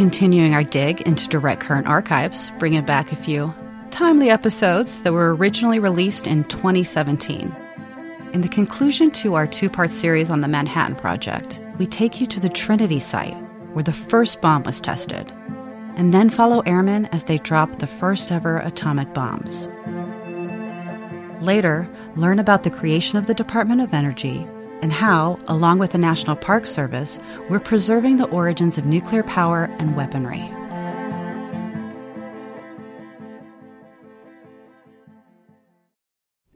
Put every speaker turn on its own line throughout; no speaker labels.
continuing our dig into direct current archives, bringing back a few timely episodes that were originally released in 2017. In the conclusion to our two part series on the Manhattan Project, we take you to the Trinity site where the first bomb was tested, and then follow airmen as they drop the first ever atomic bombs. Later, learn about the creation of the Department of Energy and how, along with the National Park Service, we're preserving the origins of nuclear power and weaponry.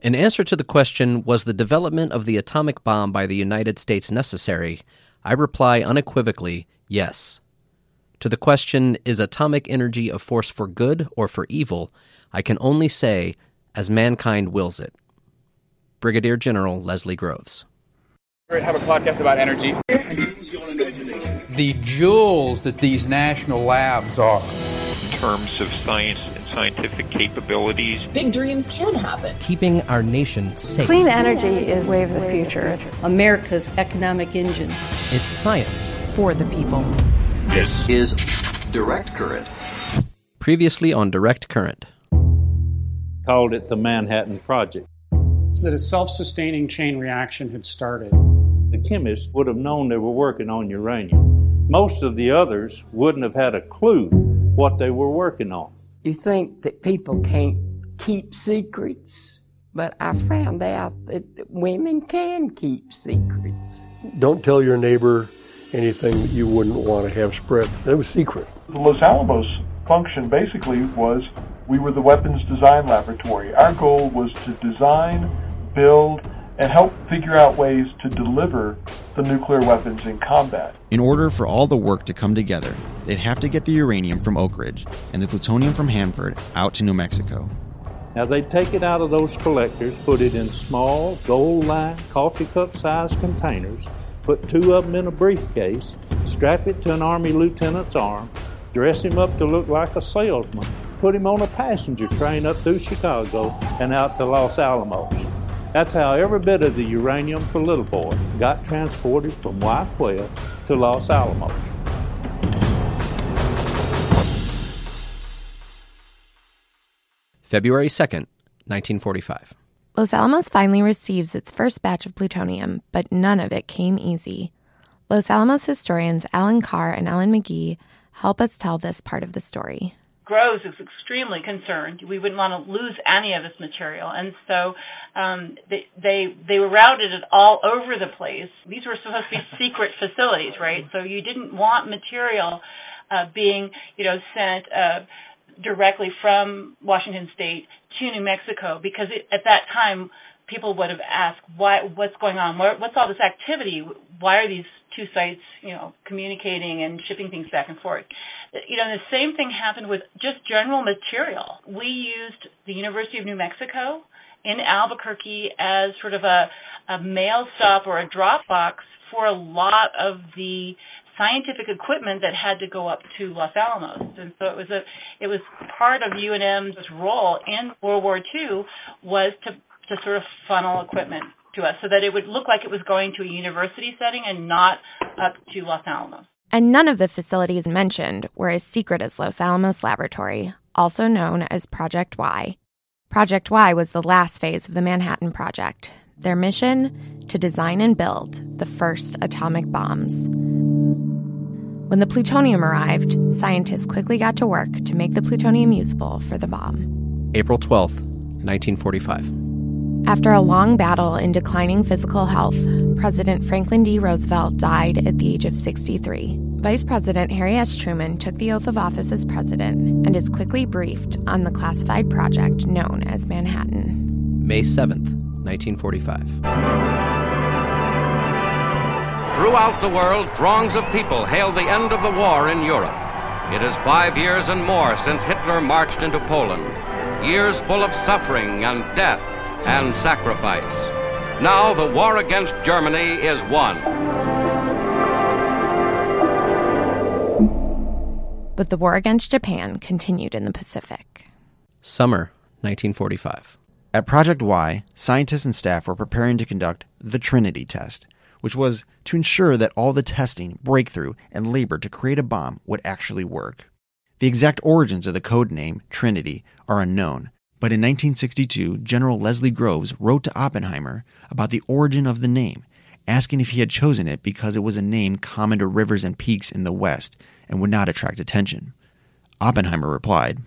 In answer to the question, was the development of the atomic bomb by the United States necessary? I reply unequivocally, yes. To the question, is atomic energy a force for good or for evil? I can only say, as mankind wills it. Brigadier General Leslie Groves.
We're going to have a podcast about energy.
The jewels that these national labs are.
In terms of science and scientific capabilities,
big dreams can happen.
Keeping our nation safe.
Clean energy is wave of the future. It's
America's economic engine.
It's science
for the people.
This is Direct Current.
Previously on Direct Current.
Called it the Manhattan Project.
That a self sustaining chain reaction had started.
The chemists would have known they were working on uranium. Most of the others wouldn't have had a clue what they were working on.
You think that people can't keep secrets, but I found out that women can keep secrets.
Don't tell your neighbor anything that you wouldn't want to have spread. That was secret.
The Los Alamos function basically was we were the weapons design laboratory. Our goal was to design, build, and help figure out ways to deliver the nuclear weapons in combat.
In order for all the work to come together, they'd have to get the uranium from Oak Ridge and the plutonium from Hanford out to New Mexico.
Now they'd take it out of those collectors, put it in small, gold lined, coffee cup sized containers, put two of them in a briefcase, strap it to an Army lieutenant's arm, dress him up to look like a salesman, put him on a passenger train up through Chicago and out to Los Alamos. That's how every bit of the uranium for Little Boy got transported from Y-12 to Los Alamos.
February 2nd, 1945.
Los Alamos finally receives its first batch of plutonium, but none of it came easy. Los Alamos historians Alan Carr and Alan McGee help us tell this part of the story.
Groves is extremely concerned. We wouldn't want to lose any of this material, and so um, they, they they were routed it all over the place. These were supposed to be secret facilities, right? So you didn't want material uh, being, you know, sent uh, directly from Washington State to New Mexico because it, at that time people would have asked why what's going on what's all this activity why are these two sites you know communicating and shipping things back and forth you know, the same thing happened with just general material. We used the University of New Mexico in Albuquerque as sort of a, a mail stop or a drop box for a lot of the scientific equipment that had to go up to Los Alamos. And so it was a it was part of UNM's role in World War II was to to sort of funnel equipment to us so that it would look like it was going to a university setting and not up to Los Alamos.
And none of the facilities mentioned were as secret as Los Alamos Laboratory, also known as Project Y. Project Y was the last phase of the Manhattan Project. Their mission? To design and build the first atomic bombs. When the plutonium arrived, scientists quickly got to work to make the plutonium usable for the bomb.
April 12th, 1945.
After a long battle in declining physical health, President Franklin D. Roosevelt died at the age of 63. Vice President Harry S. Truman took the oath of office as president and is quickly briefed on the classified project known as Manhattan.
May 7th, 1945.
Throughout the world, throngs of people hail the end of the war in Europe. It is five years and more since Hitler marched into Poland. Years full of suffering and death and sacrifice. Now the war against Germany is won.
But the war against Japan continued in the Pacific.
Summer 1945.
At Project Y, scientists and staff were preparing to conduct the Trinity test, which was to ensure that all the testing, breakthrough, and labor to create a bomb would actually work. The exact origins of the code name, Trinity, are unknown, but in 1962, General Leslie Groves wrote to Oppenheimer about the origin of the name, asking if he had chosen it because it was a name common to rivers and peaks in the West and would not attract attention. Oppenheimer replied,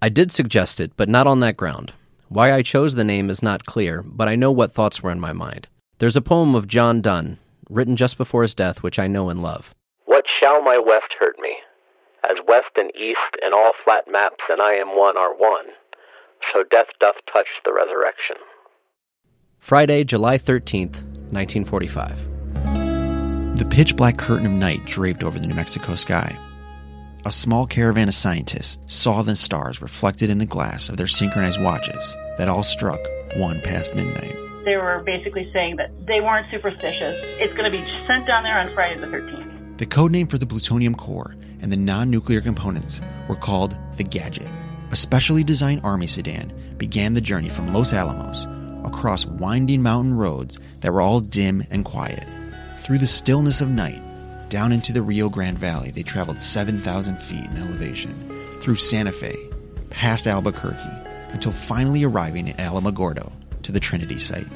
I did suggest it, but not on that ground. Why I chose the name is not clear, but I know what thoughts were in my mind. There's a poem of John Donne, written just before his death, which I know and love.
What shall my west hurt me? As west and east and all flat maps and I am one are one, so death doth touch the resurrection.
Friday, July 13th, 1945.
The pitch black curtain of night draped over the New Mexico sky. A small caravan of scientists saw the stars reflected in the glass of their synchronized watches that all struck one past midnight.
They were basically saying that they weren't superstitious. It's going to be sent down there on Friday the 13th.
The code name for the plutonium core and the non nuclear components were called the Gadget. A specially designed army sedan began the journey from Los Alamos across winding mountain roads that were all dim and quiet. Through the stillness of night, down into the Rio Grande Valley, they traveled 7,000 feet in elevation, through Santa Fe, past Albuquerque, until finally arriving at Alamogordo to the Trinity site.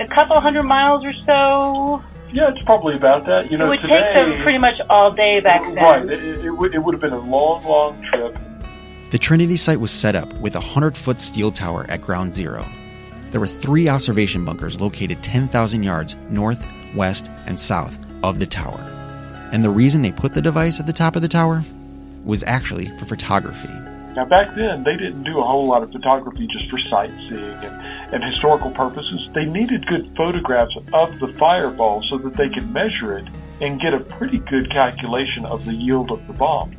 A couple hundred miles or so.
Yeah, it's probably about that. You know,
it would
today,
take them pretty much all day back then.
Right. It, it, would, it would have been a long, long trip.
The Trinity site was set up with a 100 foot steel tower at ground zero. There were three observation bunkers located 10,000 yards north, west, and south of the tower. And the reason they put the device at the top of the tower was actually for photography.
Now, back then, they didn't do a whole lot of photography just for sightseeing and, and historical purposes. They needed good photographs of the fireball so that they could measure it and get a pretty good calculation of the yield of the bomb.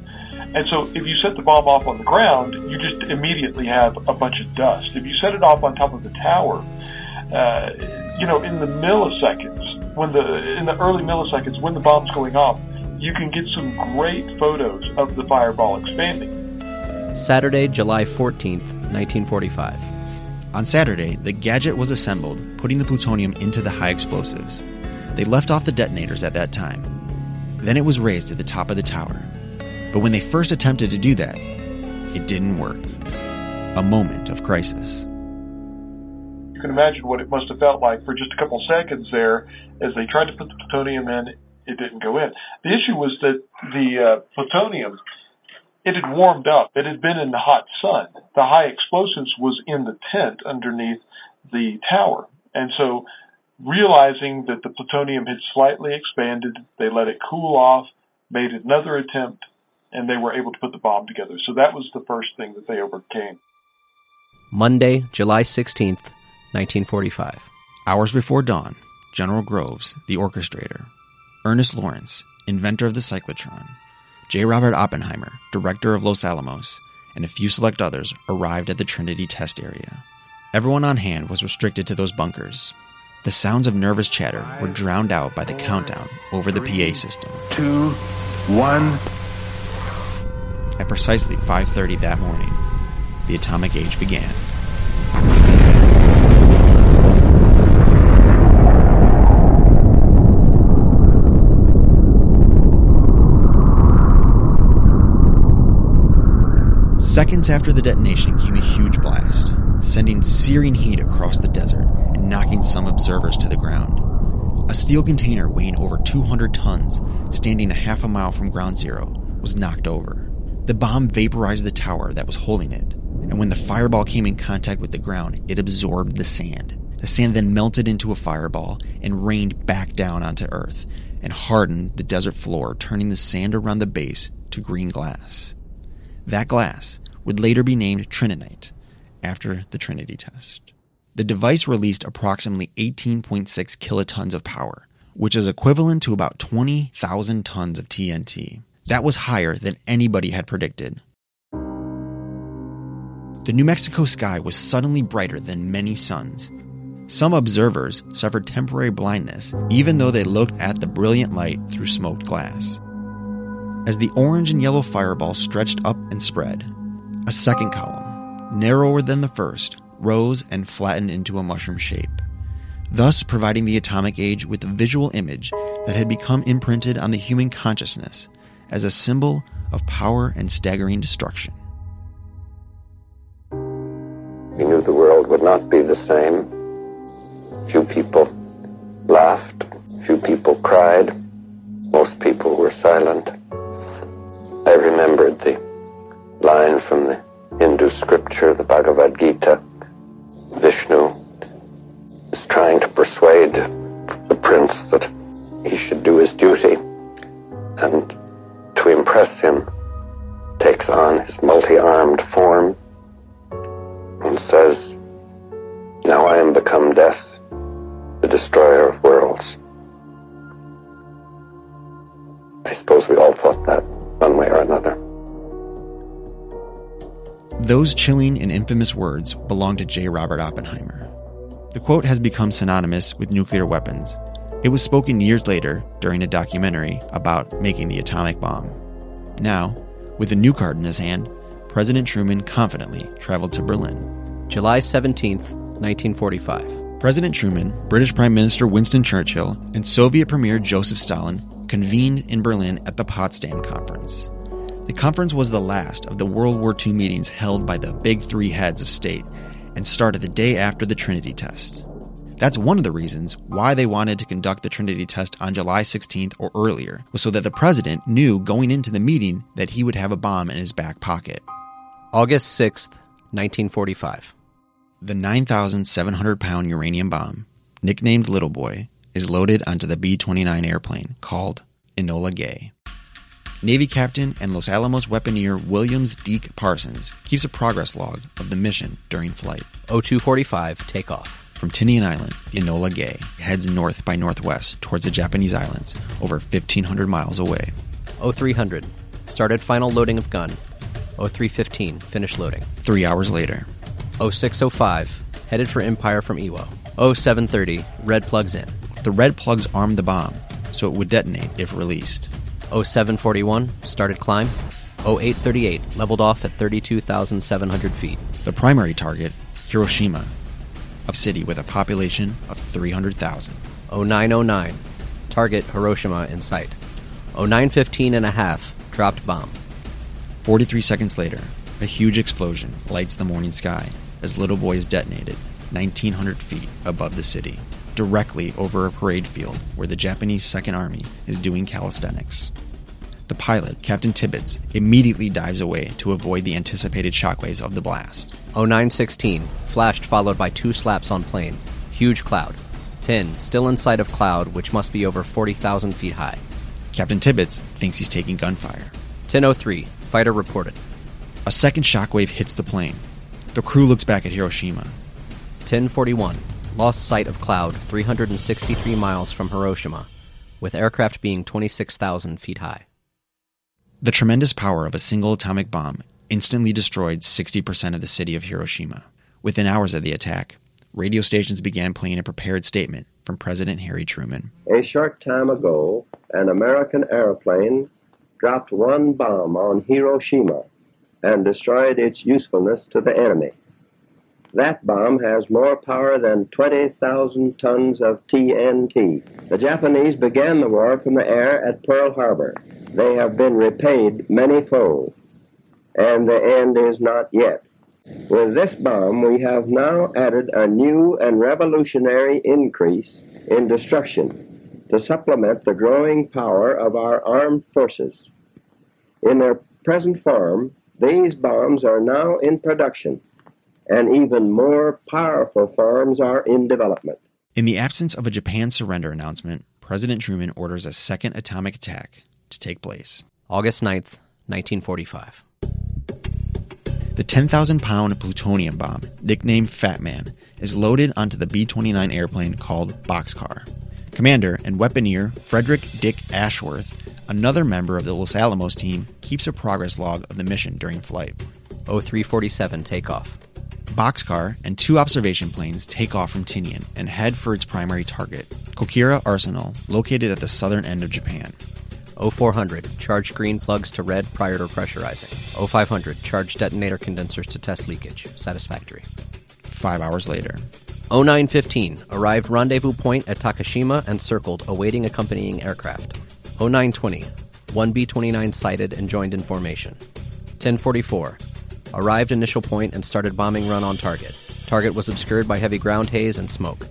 And so if you set the bomb off on the ground, you just immediately have a bunch of dust. If you set it off on top of the tower, uh, you know, in the milliseconds, when the in the early milliseconds when the bomb's going off, you can get some great photos of the fireball expanding.
Saturday, July 14th, 1945.
On Saturday, the gadget was assembled, putting the plutonium into the high explosives. They left off the detonators at that time. Then it was raised to the top of the tower. But when they first attempted to do that, it didn't work. A moment of crisis.
You can imagine what it must have felt like for just a couple seconds there as they tried to put the plutonium in, it didn't go in. The issue was that the uh, plutonium, it had warmed up. It had been in the hot sun. The high explosives was in the tent underneath the tower. And so realizing that the plutonium had slightly expanded, they let it cool off, made another attempt, and they were able to put the bomb together. So that was the first thing that they overcame.
Monday, July 16th, 1945.
Hours before dawn, General Groves, the orchestrator, Ernest Lawrence, inventor of the cyclotron, J. Robert Oppenheimer, director of Los Alamos, and a few select others arrived at the Trinity test area. Everyone on hand was restricted to those bunkers. The sounds of nervous chatter were drowned out by the countdown over the PA system.
Two, one.
At precisely 5:30 that morning, the atomic age began. Seconds after the detonation came a huge blast, sending searing heat across the desert and knocking some observers to the ground. A steel container weighing over 200 tons, standing a half a mile from ground zero, was knocked over. The bomb vaporized the tower that was holding it, and when the fireball came in contact with the ground, it absorbed the sand. The sand then melted into a fireball and rained back down onto Earth and hardened the desert floor, turning the sand around the base to green glass. That glass would later be named Trinitite after the Trinity test. The device released approximately 18.6 kilotons of power, which is equivalent to about 20,000 tons of TNT. That was higher than anybody had predicted. The New Mexico sky was suddenly brighter than many suns. Some observers suffered temporary blindness, even though they looked at the brilliant light through smoked glass. As the orange and yellow fireball stretched up and spread, a second column, narrower than the first, rose and flattened into a mushroom shape. thus providing the atomic age with a visual image that had become imprinted on the human consciousness as a symbol of power and staggering destruction.
We knew the world would not be the same. Few people laughed, few people cried, most people were silent. I remembered the line from the Hindu scripture, the Bhagavad Gita. Vishnu is trying to persuade the prince that he should do his duty and impress him takes on his multi-armed form and says, Now I am become death, the destroyer of worlds. I suppose we all thought that one way or another.
Those chilling and infamous words belong to J. Robert Oppenheimer. The quote has become synonymous with nuclear weapons. It was spoken years later during a documentary about making the atomic bomb. Now, with a new card in his hand, President Truman confidently traveled to Berlin.
July 17th, 1945.
President Truman, British Prime Minister Winston Churchill, and Soviet Premier Joseph Stalin convened in Berlin at the Potsdam Conference. The conference was the last of the World War II meetings held by the big three heads of state and started the day after the Trinity test. That's one of the reasons why they wanted to conduct the Trinity test on July 16th or earlier, was so that the president knew going into the meeting that he would have a bomb in his back pocket.
August 6th, 1945.
The 9,700 pound uranium bomb, nicknamed Little Boy, is loaded onto the B 29 airplane called Enola Gay. Navy Captain and Los Alamos weaponeer Williams Deak Parsons keeps a progress log of the mission during flight.
0245 takeoff.
From Tinian Island, the Enola Gay heads north by northwest towards the Japanese islands, over 1,500 miles away.
0300 started final loading of gun. 0315 finished loading.
Three hours later.
0605 headed for Empire from Iwo. 0730 red plugs in.
The red plugs armed the bomb, so it would detonate if released.
0741 started climb. 0838 leveled off at 32,700 feet.
The primary target, Hiroshima, a city with a population of 300,000.
0909 target Hiroshima in sight. 0915 and a half dropped bomb.
43 seconds later, a huge explosion lights the morning sky as Little Boy is detonated 1,900 feet above the city directly over a parade field where the Japanese Second Army is doing calisthenics. The pilot, Captain Tibbets, immediately dives away to avoid the anticipated shockwaves of the blast.
0916, flashed followed by two slaps on plane. Huge cloud. 10, still in sight of cloud, which must be over 40,000 feet high.
Captain Tibbets thinks he's taking gunfire.
1003, fighter reported.
A second shockwave hits the plane. The crew looks back at Hiroshima.
1041, lost sight of cloud 363 miles from Hiroshima, with aircraft being 26,000 feet high.
The tremendous power of a single atomic bomb instantly destroyed 60% of the city of Hiroshima. Within hours of the attack, radio stations began playing a prepared statement from President Harry Truman.
A short time ago, an American airplane dropped one bomb on Hiroshima and destroyed its usefulness to the enemy. That bomb has more power than 20,000 tons of TNT. The Japanese began the war from the air at Pearl Harbor. They have been repaid many fold, and the end is not yet. With this bomb, we have now added a new and revolutionary increase in destruction to supplement the growing power of our armed forces. In their present form, these bombs are now in production and even more powerful forms are in development.
In the absence of a Japan surrender announcement, President Truman orders a second atomic attack to take place.
August 9th, 1945.
The 10,000 pound plutonium bomb, nicknamed Fat Man, is loaded onto the B 29 airplane called Boxcar. Commander and weaponeer Frederick Dick Ashworth, another member of the Los Alamos team, keeps a progress log of the mission during flight.
0347 takeoff.
Boxcar and two observation planes take off from Tinian and head for its primary target, Kokura Arsenal, located at the southern end of Japan.
0400, charge green plugs to red prior to pressurizing. 0500, charge detonator condensers to test leakage. Satisfactory.
Five hours later.
0915 arrived rendezvous point at Yakushima and circled, awaiting accompanying aircraft. 0920 1 B 29 sighted and joined in formation. 1044 arrived initial point and started bombing run on target. Target was obscured by heavy ground haze and smoke.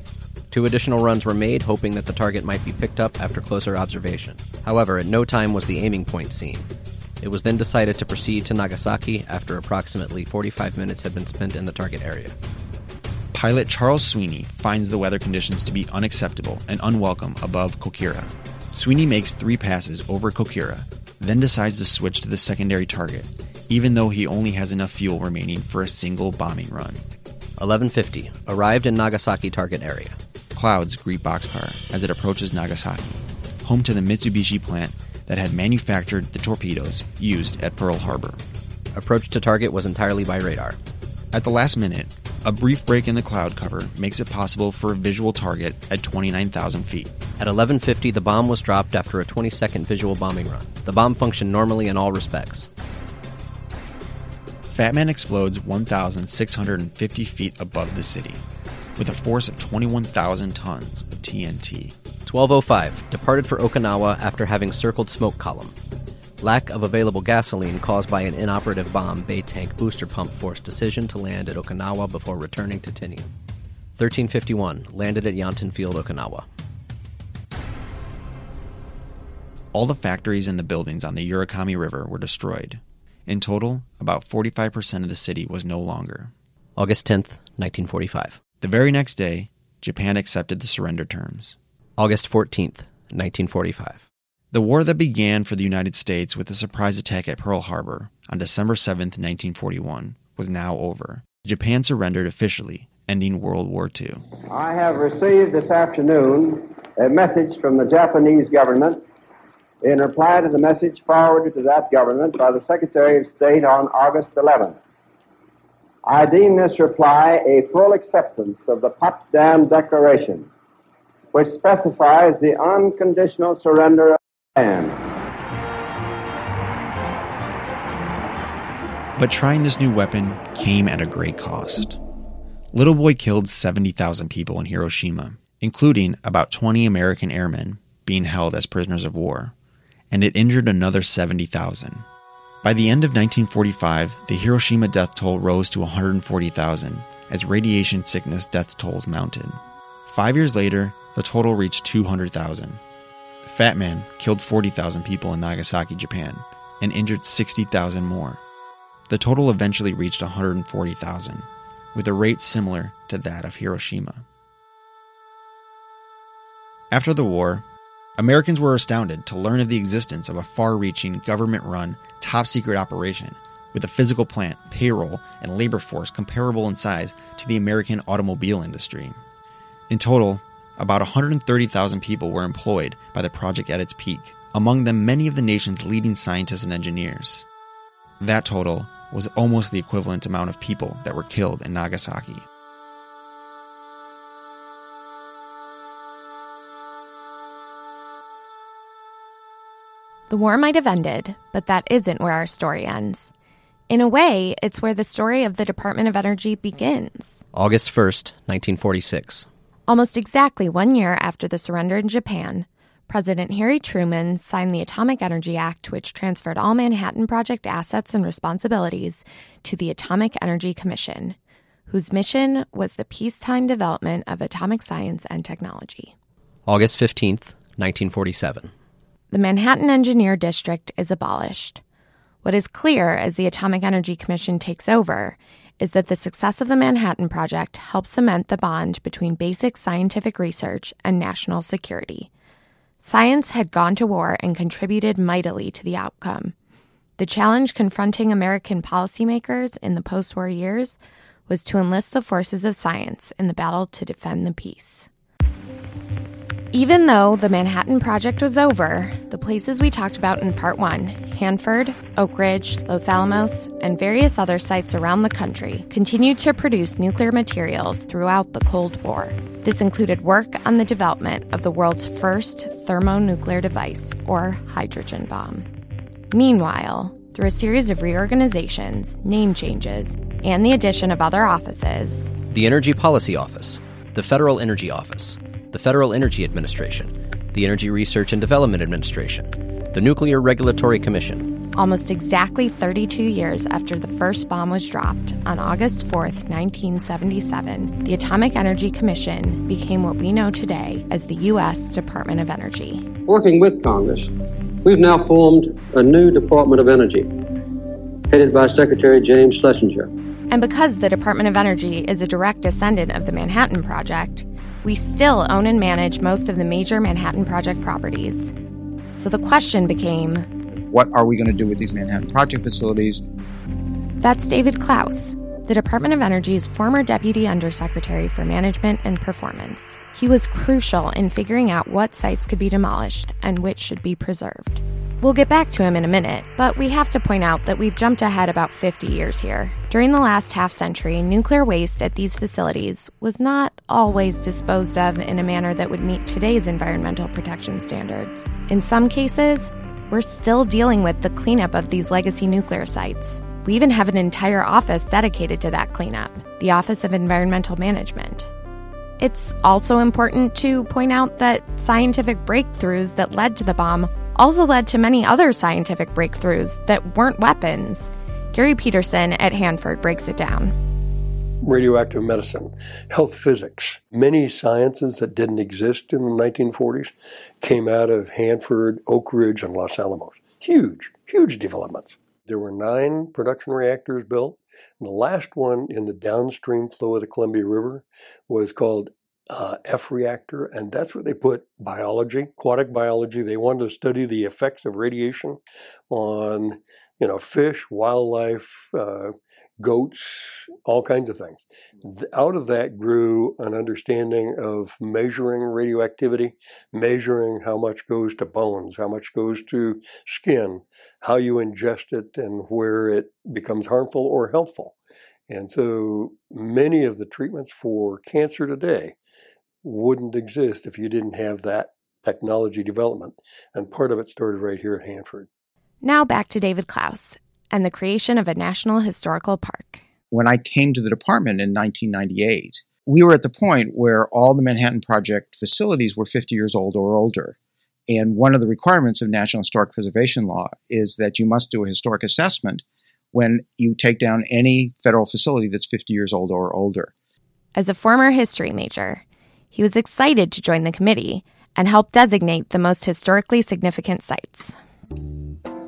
Two additional runs were made, hoping that the target might be picked up after closer observation. However, at no time was the aiming point seen. It was then decided to proceed to Nagasaki after approximately 45 minutes had been spent in the target area.
Pilot Charles Sweeney finds the weather conditions to be unacceptable and unwelcome above Kokura. Sweeney makes three passes over Kokura, then decides to switch to the secondary target, even though he only has enough fuel remaining for a single bombing run.
1150 arrived in Nagasaki target area.
Clouds greet Boxcar as it approaches Nagasaki, home to the Mitsubishi plant that had manufactured the torpedoes used at Pearl Harbor.
Approach to target was entirely by radar.
At the last minute, a brief break in the cloud cover makes it possible for a visual target at 29,000 feet.
At 1150, the bomb was dropped after a 20 second visual bombing run. The bomb functioned normally in all respects.
Fat Man explodes 1,650 feet above the city, with a force of 21,000 tons of TNT.
1205 departed for Okinawa after having circled smoke column. Lack of available gasoline caused by an inoperative bomb bay tank booster pump forced decision to land at Okinawa before returning to Tinian. 1351 landed at Yontan Field, Okinawa.
All the factories and the buildings on the Urakami River were destroyed. In total, about 45% of the city was no longer.
August 10th, 1945.
The very next day, Japan accepted the surrender terms.
August 14th, 1945.
The war that began for the United States with a surprise attack at Pearl Harbor on December 7th, 1941, was now over. Japan surrendered officially, ending World War II.
I have received this afternoon a message from the Japanese government in reply to the message forwarded to that government by the Secretary of State on August 11th. I deem this reply a full acceptance of the Potsdam Declaration, which specifies the unconditional surrender of Japan.
But trying this new weapon came at a great cost. Little Boy killed 70,000 people in Hiroshima, including about 20 American airmen being held as prisoners of war, and it injured another 70,000. By the end of 1945, the Hiroshima death toll rose to 140,000 as radiation sickness death tolls mounted. Five years later, the total reached 200,000. Fat Man killed 40,000 people in Nagasaki, Japan, and injured 60,000 more. The total eventually reached 140,000, with a rate similar to that of Hiroshima. After the war, Americans were astounded to learn of the existence of a far reaching, government run, top secret operation with a physical plant, payroll, and labor force comparable in size to the American automobile industry. In total, about 130,000 people were employed by the project at its peak, among them many of the nation's leading scientists and engineers. That total was almost the equivalent amount of people that were killed in Nagasaki.
The war might have ended, but that isn't where our story ends. In a way, it's where the story of the Department of Energy begins.
August 1st, 1946.
Almost exactly one year after the surrender in Japan, President Harry Truman signed the Atomic Energy Act, which transferred all Manhattan Project assets and responsibilities to the Atomic Energy Commission, whose mission was the peacetime development of atomic science and technology.
August 15th, 1947.
The Manhattan Engineer District is abolished. What is clear as the Atomic Energy Commission takes over is that the success of the Manhattan Project helps cement the bond between basic scientific research and national security. Science had gone to war and contributed mightily to the outcome. The challenge confronting American policymakers in the post war years was to enlist the forces of science in the battle to defend the peace. Even though the Manhattan Project was over, the places we talked about in Part 1 Hanford, Oak Ridge, Los Alamos, and various other sites around the country continued to produce nuclear materials throughout the Cold War. This included work on the development of the world's first thermonuclear device, or hydrogen bomb. Meanwhile, through a series of reorganizations, name changes, and the addition of other offices,
the Energy Policy Office, the Federal Energy Office, the Federal Energy Administration, the Energy Research and Development Administration, the Nuclear Regulatory Commission,
almost exactly 32 years after the first bomb was dropped, on August 4th, 1977, the Atomic Energy Commission became what we know today as the U.S. Department of Energy.
Working with Congress, we've now formed a new Department of Energy, headed by Secretary James Schlesinger.
And because the Department of Energy is a direct descendant of the Manhattan Project, we still own and manage most of the major Manhattan Project properties. So the question became
what are we going to do with these Manhattan Project facilities?
That's David Klaus, the Department of Energy's former Deputy Undersecretary for Management and Performance. He was crucial in figuring out what sites could be demolished and which should be preserved. We'll get back to him in a minute, but we have to point out that we've jumped ahead about 50 years here. During the last half century, nuclear waste at these facilities was not always disposed of in a manner that would meet today's environmental protection standards. In some cases, we're still dealing with the cleanup of these legacy nuclear sites. We even have an entire office dedicated to that cleanup the Office of Environmental Management. It's also important to point out that scientific breakthroughs that led to the bomb also led to many other scientific breakthroughs that weren't weapons. Gary Peterson at Hanford breaks it down
radioactive medicine, health physics. Many sciences that didn't exist in the 1940s came out of Hanford, Oak Ridge, and Los Alamos. Huge, huge developments. There were nine production reactors built. And the last one in the downstream flow of the Columbia River was called uh, F reactor, and that's where they put biology, aquatic biology. They wanted to study the effects of radiation on, you know, fish, wildlife, uh, goats, all kinds of things. Out of that grew an understanding of measuring radioactivity, measuring how much goes to bones, how much goes to skin, how you ingest it, and where it becomes harmful or helpful. And so many of the treatments for cancer today wouldn't exist if you didn't have that technology development. And part of it started right here at Hanford.
Now back to David Klaus and the creation of a National Historical Park.
When I came to the department in 1998, we were at the point where all the Manhattan Project facilities were 50 years old or older. And one of the requirements of National Historic Preservation Law is that you must do a historic assessment when you take down any federal facility that's 50 years old or older.
As a former history major, he was excited to join the committee and help designate the most historically significant sites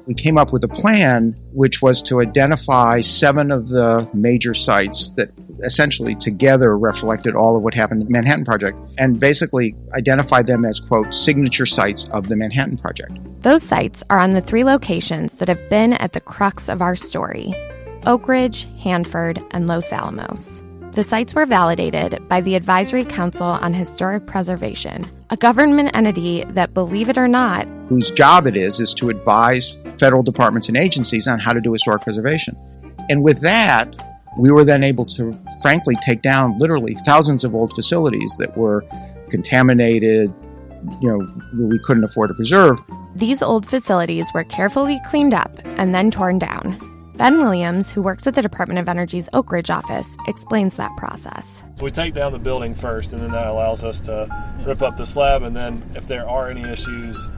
we came up with a plan which was to identify seven of the major sites that essentially together reflected all of what happened in the Manhattan Project and basically identify them as, quote, signature sites of the Manhattan Project.
Those sites are on the three locations that have been at the crux of our story Oak Ridge, Hanford, and Los Alamos. The sites were validated by the Advisory Council on Historic Preservation, a government entity that, believe it or not,
whose job it is is to advise federal departments and agencies on how to do historic preservation. And with that, we were then able to frankly take down literally thousands of old facilities that were contaminated, you know, that we couldn't afford to preserve.
These old facilities were carefully cleaned up and then torn down. Ben Williams, who works at the Department of Energy's Oak Ridge office, explains that process.
We take down the building first, and then that allows us to rip up the slab, and then if there are any issues,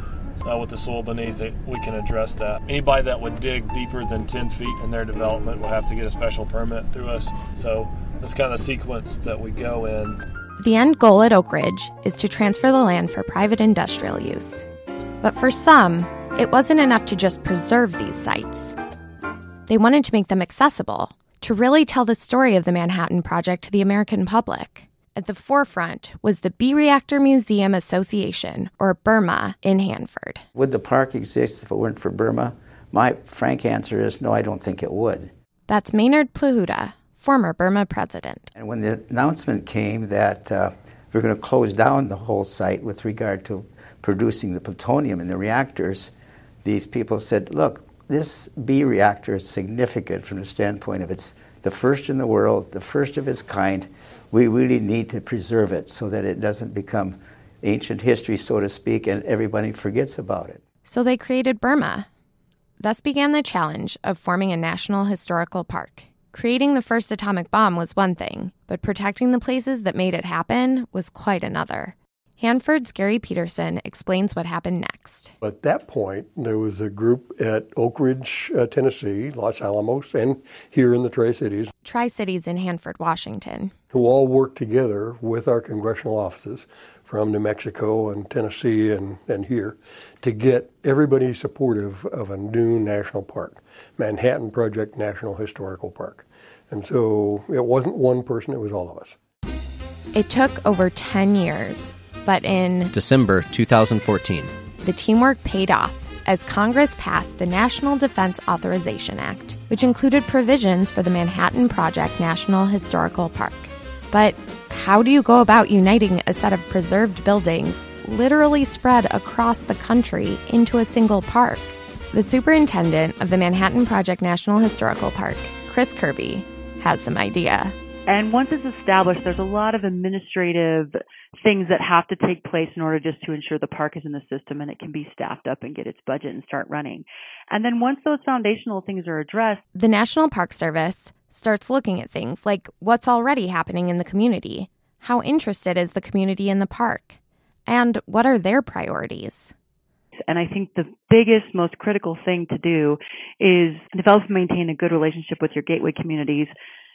uh, with the soil beneath it, we can address that. Anybody that would dig deeper than 10 feet in their development will have to get a special permit through us. So that's kind of the sequence that we go in.
The end goal at Oak Ridge is to transfer the land for private industrial use. But for some, it wasn't enough to just preserve these sites. They wanted to make them accessible, to really tell the story of the Manhattan Project to the American public. At the forefront was the B Reactor Museum Association, or BURMA, in Hanford.
Would the park exist if it weren't for Burma? My frank answer is no, I don't think it would.
That's Maynard Plahuta, former Burma president.
And when the announcement came that uh, we're going to close down the whole site with regard to producing the plutonium in the reactors, these people said, look, this B reactor is significant from the standpoint of it's the first in the world, the first of its kind. We really need to preserve it so that it doesn't become ancient history, so to speak, and everybody forgets about it.
So they created Burma. Thus began the challenge of forming a national historical park. Creating the first atomic bomb was one thing, but protecting the places that made it happen was quite another. Hanford's Gary Peterson explains what happened next.
At that point, there was a group at Oak Ridge, uh, Tennessee, Los Alamos, and here in the Tri Cities.
Tri Cities in Hanford, Washington.
Who all worked together with our congressional offices from New Mexico and Tennessee and, and here to get everybody supportive of a new national park, Manhattan Project National Historical Park. And so it wasn't one person, it was all of us.
It took over 10 years but in
December 2014,
the teamwork paid off as Congress passed the National Defense Authorization Act, which included provisions for the Manhattan Project National Historical Park. But how do you go about uniting a set of preserved buildings literally spread across the country into a single park? The superintendent of the Manhattan Project National Historical Park, Chris Kirby, has some idea.
And once it's established, there's a lot of administrative things that have to take place in order just to ensure the park is in the system and it can be staffed up and get its budget and start running. And then once those foundational things are addressed,
the National Park Service starts looking at things like what's already happening in the community, how interested is the community in the park, and what are their priorities.
And I think the biggest, most critical thing to do is develop and maintain a good relationship with your gateway communities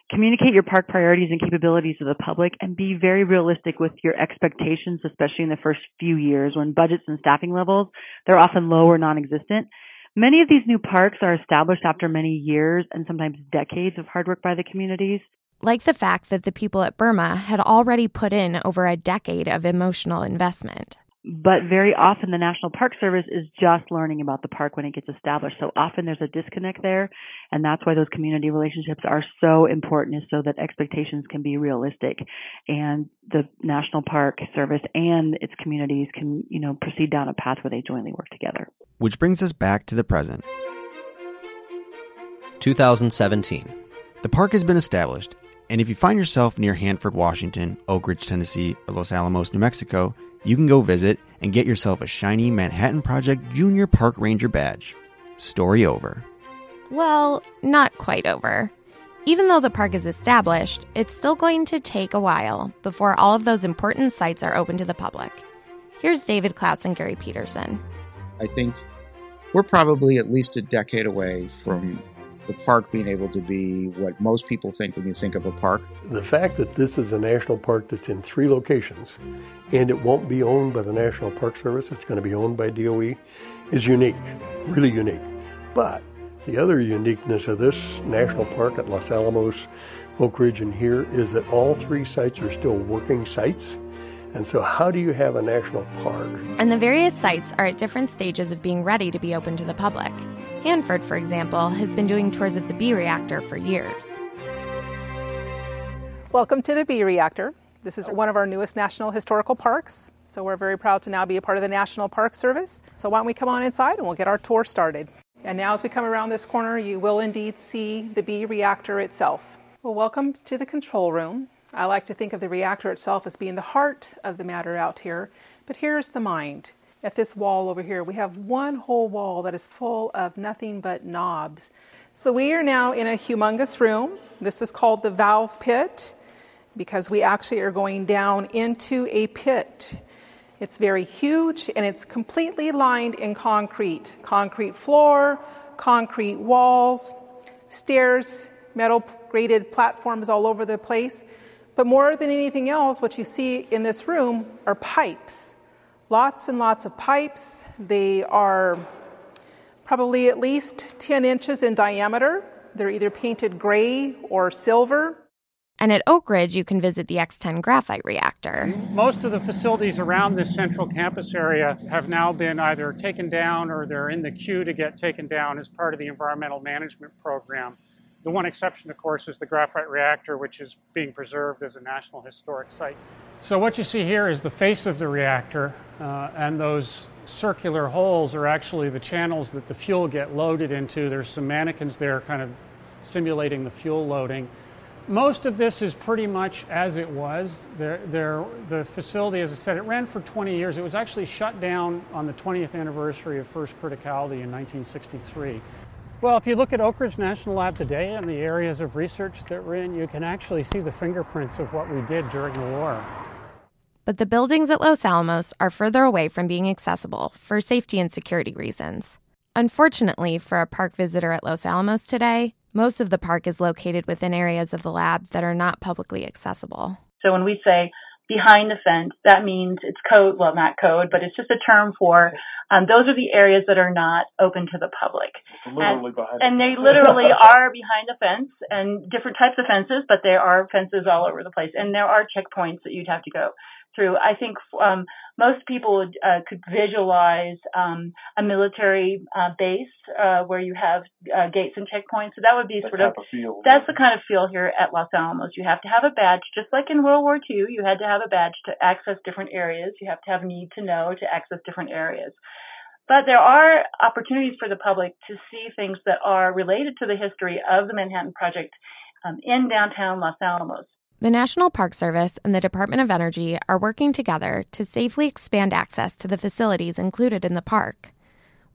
communicate your park priorities and capabilities to the public and be very realistic with your expectations, especially in the first few years when budgets and staffing levels, they're often low or non-existent. Many of these new parks are established after many years and sometimes decades of hard work by the communities.
Like the fact that the people at Burma had already put in over a decade of emotional investment
but very often the National Park Service is just learning about the park when it gets established. So often there's a disconnect there, and that's why those community relationships are so important, is so that expectations can be realistic, and the National Park Service and its communities can, you know, proceed down a path where they jointly work together.
Which brings us back to the present.
2017.
The park has been established, and if you find yourself near Hanford, Washington, Oak Ridge, Tennessee, or Los Alamos, New Mexico, you can go visit and get yourself a shiny Manhattan Project Junior Park Ranger badge. Story over.
Well, not quite over. Even though the park is established, it's still going to take a while before all of those important sites are open to the public. Here's David Klaus and Gary Peterson.
I think we're probably at least a decade away from the park being able to be what most people think when you think of a park.
The fact that this is a national park that's in three locations and it won't be owned by the National Park Service, it's going to be owned by DOE, is unique, really unique. But the other uniqueness of this national park at Los Alamos, Oak Ridge, and here is that all three sites are still working sites. And so, how do you have a national park?
And the various sites are at different stages of being ready to be open to the public. Hanford, for example, has been doing tours of the B reactor for years.
Welcome to the B reactor. This is one of our newest national historical parks, so we're very proud to now be a part of the National Park Service. So why don't we come on inside and we'll get our tour started. And now as we come around this corner, you will indeed see the B reactor itself. Well, welcome to the control room. I like to think of the reactor itself as being the heart of the matter out here, but here's the mind at this wall over here, we have one whole wall that is full of nothing but knobs. So we are now in a humongous room. This is called the valve pit because we actually are going down into a pit. It's very huge and it's completely lined in concrete concrete floor, concrete walls, stairs, metal graded platforms all over the place. But more than anything else, what you see in this room are pipes lots and lots of pipes. They are probably at least 10 inches in diameter. They're either painted gray or silver.
And at Oak Ridge, you can visit the X10 graphite reactor.
Most of the facilities around this central campus area have now been either taken down or they're in the queue to get taken down as part of the environmental management program. The one exception, of course, is the graphite reactor, which is being preserved as a National Historic Site. So what you see here is the face of the reactor, uh, and those circular holes are actually the channels that the fuel get loaded into. There's some mannequins there kind of simulating the fuel loading. Most of this is pretty much as it was. There, there, the facility, as I said, it ran for 20 years. It was actually shut down on the 20th anniversary of first criticality in 1963. Well, if you look at Oak Ridge National Lab today and the areas of research that we're in, you can actually see the fingerprints of what we did during the war.
But the buildings at Los Alamos are further away from being accessible for safety and security reasons. Unfortunately, for a park visitor at Los Alamos today, most of the park is located within areas of the lab that are not publicly accessible.
So when we say behind the fence, that means it's code, well, not code, but it's just a term for um, those are the areas that are not open to the public.
Literally
and,
behind
and they literally are behind a fence and different types of fences, but there are fences all over the place. And there are checkpoints that you'd have to go through. I think um, most people would, uh, could visualize um, a military uh, base uh, where you have uh, gates and checkpoints. So that would be
That
sort of
of
that's the kind of feel here at Los Alamos. You have to have a badge, just like in World War II. You had to have a badge to access different areas. You have to have need to know to access different areas. But there are opportunities for the public to see things that are related to the history of the Manhattan Project um, in downtown Los Alamos.
The National Park Service and the Department of Energy are working together to safely expand access to the facilities included in the park.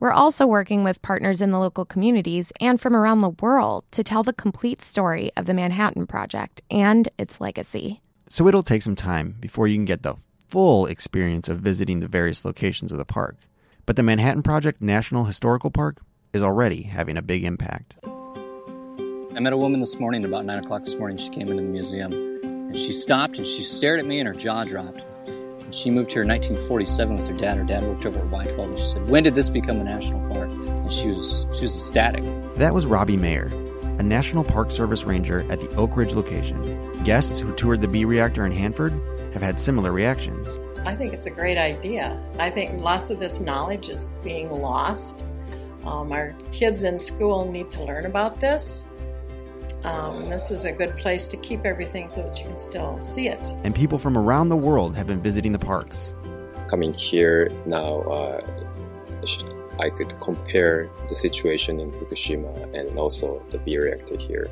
We're also working with partners in the local communities and from around the world to tell the complete story of the Manhattan Project and its legacy.
So it'll take some time before you can get the full experience of visiting the various locations of the park. But the Manhattan Project National Historical Park is already having a big impact.
I met a woman this morning about 9 o'clock this morning. She came into the museum and she stopped and she stared at me and her jaw dropped. And she moved here in 1947 with her dad. Her dad worked over at Y12 and she said, When did this become a national park? And she was, she was ecstatic.
That was Robbie Mayer, a National Park Service ranger at the Oak Ridge location. Guests who toured the B reactor in Hanford have had similar reactions.
I think it's a great idea. I think lots of this knowledge is being lost. Um, our kids in school need to learn about this. Um, this is a good place to keep everything so that you can still see it.
And people from around the world have been visiting the parks.
Coming here now, uh, I could compare the situation in Fukushima and also the B reactor here.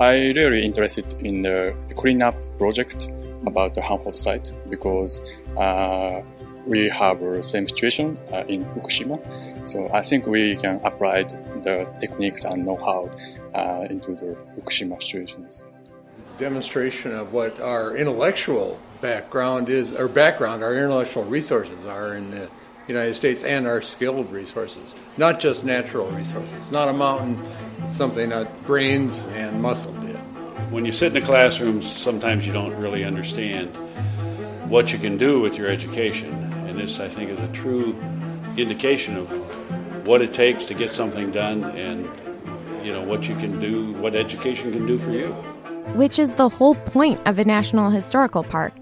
I really interested in the cleanup project about the Hanford site because uh, we have the same situation uh, in Fukushima. So I think we can apply the techniques and know-how uh, into the Fukushima situations.
Demonstration of what our intellectual background is, or background, our intellectual resources are in the United States and our skilled resources, not just natural resources. It's not a mountain, it's something that brains and muscle did.
When you sit in the classrooms, sometimes you don't really understand what you can do with your education. And this, I think, is a true indication of what it takes to get something done and, you know, what you can do, what education can do for you.
Which is the whole point of a National Historical Park.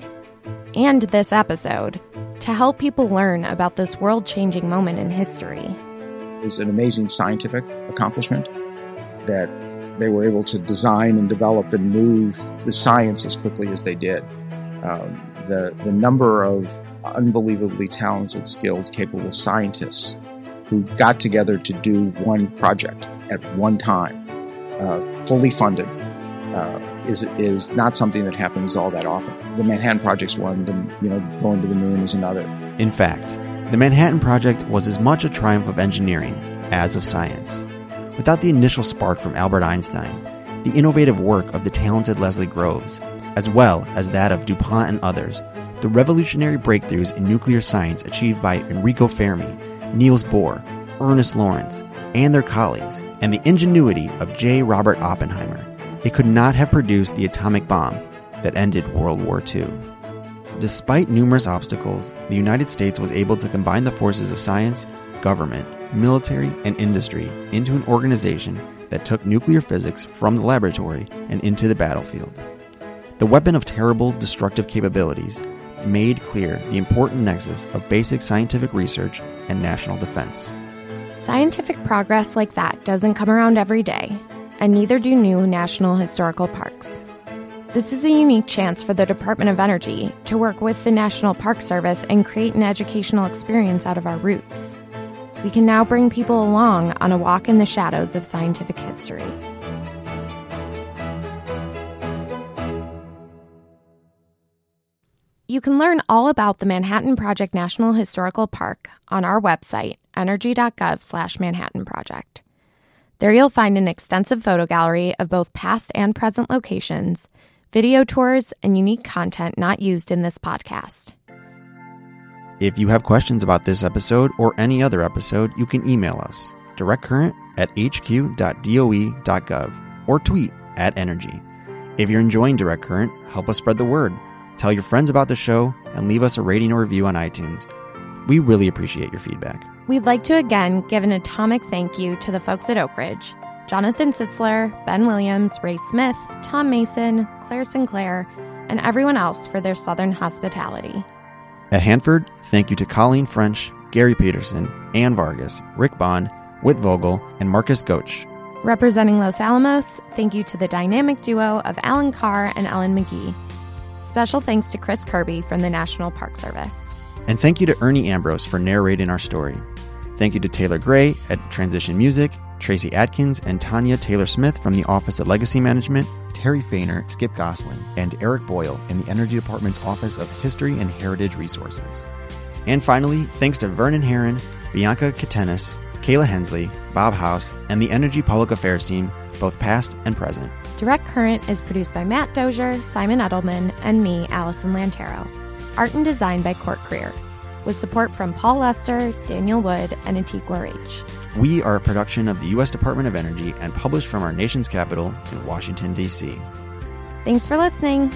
And this episode to help people learn about this world changing moment in history.
It's an amazing scientific accomplishment that they were able to design and develop and move the science as quickly as they did. Um, the, the number of unbelievably talented, skilled, capable scientists who got together to do one project at one time, uh, fully funded, uh, is is not something that happens all that often. The Manhattan Project's one, then you know, going to the moon is another.
In fact, the Manhattan Project was as much a triumph of engineering as of science. Without the initial spark from Albert Einstein, the innovative work of the talented Leslie Groves, as well as that of DuPont and others, the revolutionary breakthroughs in nuclear science achieved by Enrico Fermi, Niels Bohr, Ernest Lawrence, and their colleagues, and the ingenuity of J. Robert Oppenheimer, it could not have produced the atomic bomb that ended World War II. Despite numerous obstacles, the United States was able to combine the forces of science, government, military, and industry into an organization that took nuclear physics from the laboratory and into the battlefield. The weapon of terrible, destructive capabilities made clear the important nexus of basic scientific research and national defense.
Scientific progress like that doesn't come around every day, and neither do new national historical parks. This is a unique chance for the Department of Energy to work with the National Park Service and create an educational experience out of our roots. We can now bring people along on a walk in the shadows of scientific history. You can learn all about the Manhattan Project National Historical Park on our website, energy.gov slash Manhattan Project. There you'll find an extensive photo gallery of both past and present locations, video tours, and unique content not used in this podcast.
If you have questions about this episode or any other episode, you can email us directcurrent at hq.doe.gov or tweet at energy. If you're enjoying Direct Current, help us spread the word. Tell your friends about the show and leave us a rating or review on iTunes. We really appreciate your feedback.
We'd like to again give an atomic thank you to the folks at Oak Ridge Jonathan Sitzler, Ben Williams, Ray Smith, Tom Mason, Claire Sinclair, and everyone else for their southern hospitality.
At Hanford, thank you to Colleen French, Gary Peterson, Ann Vargas, Rick Bond, Whit Vogel, and Marcus Goach.
Representing Los Alamos, thank you to the dynamic duo of Alan Carr and Ellen McGehee. Special thanks to Chris Kirby from the National Park Service.
And thank you to Ernie Ambrose for narrating our story. Thank you to Taylor Gray at Transition Music, Tracy Atkins and Tanya Taylor Smith from the Office of Legacy Management, Terry Fehner, Skip Gosling, and Eric Boyle in the Energy Department's Office of History and Heritage Resources. And finally, thanks to Vernon Herron, Bianca Katenis, Kayla Hensley, Bob House, and the Energy Public Affairs team, both past and present.
Direct Current is produced by Matt Dozier, Simon Edelman, and me, Allison Lantero. Art and design by Court Creer with support from Paul Lester, Daniel Wood, and Antigua H.
We are a production of the U.S. Department of Energy and published from our nation's capital in Washington, D.C.
Thanks for listening.